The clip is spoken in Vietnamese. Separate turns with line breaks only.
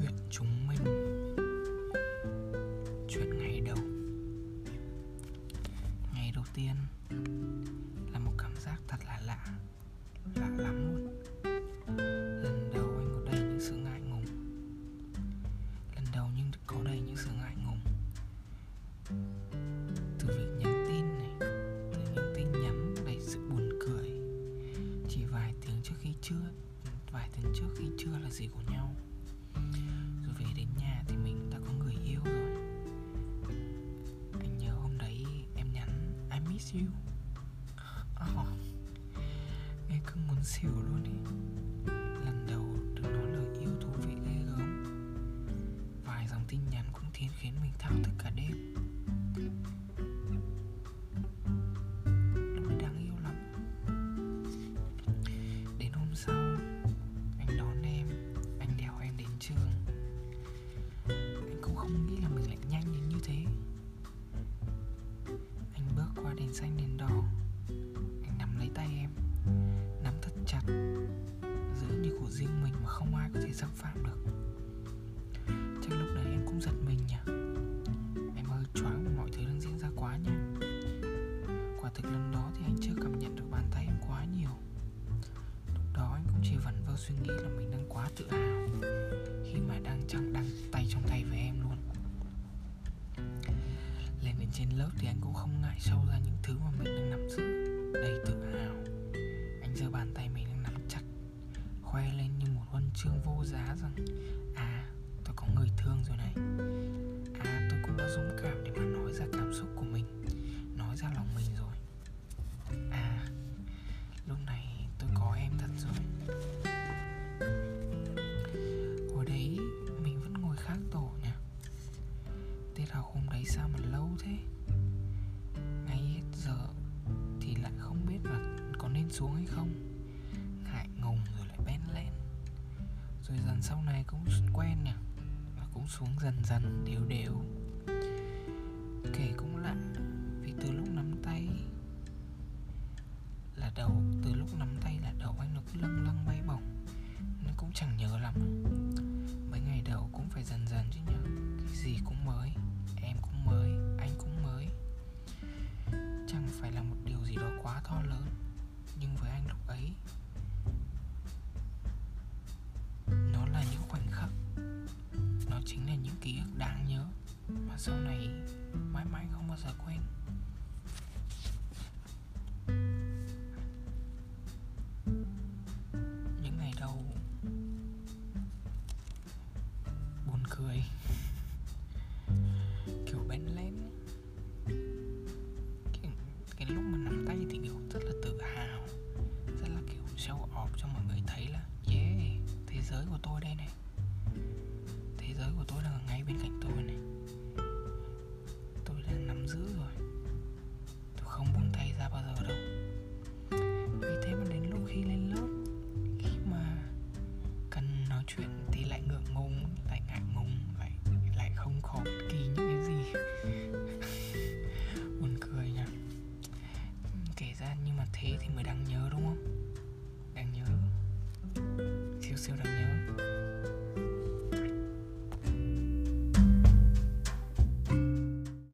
chuyện chúng mình. Chuyện ngày đầu. Ngày đầu tiên là một cảm giác thật là lạ lạ lắm luôn. Lần đầu anh có đầy những sự ngại ngùng. Lần đầu nhưng có đầy những sự ngại ngùng. I oh, nghe cứ muốn xỉu luôn ý lần đầu được nói lời yêu thú vị ghê gớm. Vài dòng tin nhắn cũng thiên khiến mình thao thức cả đêm. Xanh đèn đỏ anh nắm lấy tay em, nắm thật chặt, giữ như của riêng mình mà không ai có thể xâm phạm được. Chắc lúc đấy em cũng giật mình nhỉ. Em hơi choáng vì mọi thứ đang diễn ra quá nhanh. Quả thực lần đó thì anh chưa cảm nhận được bàn tay em quá nhiều. Lúc đó anh cũng chỉ vẩn vơ suy nghĩ là mình đang quá tự hào. Khi mà đang chẳng đăng trên lớp thì anh cũng không ngại sâu ra những thứ mà mình đang nắm giữ đầy tự hào. Anh giơ bàn tay mình đang nắm chặt, khoe lên như một huân chương vô giá rằng à tôi có người thương rồi này. À tôi cũng đã dũng cảm để mà nói ra cảm xúc của mình. Là xuống hay không? Ngại ngùng rồi lại bén lén rồi dần sau này cũng quen nhỉ? Và cũng xuống dần dần, đều đều. Kể cũng lạ, vì từ lúc nắm tay là đầu, từ lúc nắm tay là đầu anh nó cứ lâng lâng bay bổng. Nó cũng chẳng nhớ lắm. Mấy ngày đầu cũng phải dần dần chứ nhở cái gì cũng mới, em cũng mới, anh cũng mới. Chẳng phải là một điều gì đó quá to lớn. Chính là những ký ức đáng nhớ mà sau này mãi mãi không bao giờ quên. Những ngày đầu buồn cười kiểu bén lén. Cái, cái lúc mà nắm tay thì kiểu rất là tự hào rất là kiểu show off cho mọi người thấy là yeah thế giới của tôi đây này giới của tôi đang ở ngay bên cạnh tôi này. Tôi đang nắm giữ rồi. Tôi không buông tay ra bao giờ đâu. Vì thế mà đến lúc khi lên lớp, khi mà cần nói chuyện thì lại ngượng ngùng, lại ngại ngùng, lại lại không có bất kỳ những cái gì. Buồn cười nhỉ. Kể ra nhưng mà thế thì mới đáng nhớ, đúng không? Đáng nhớ. Siêu siêu đáng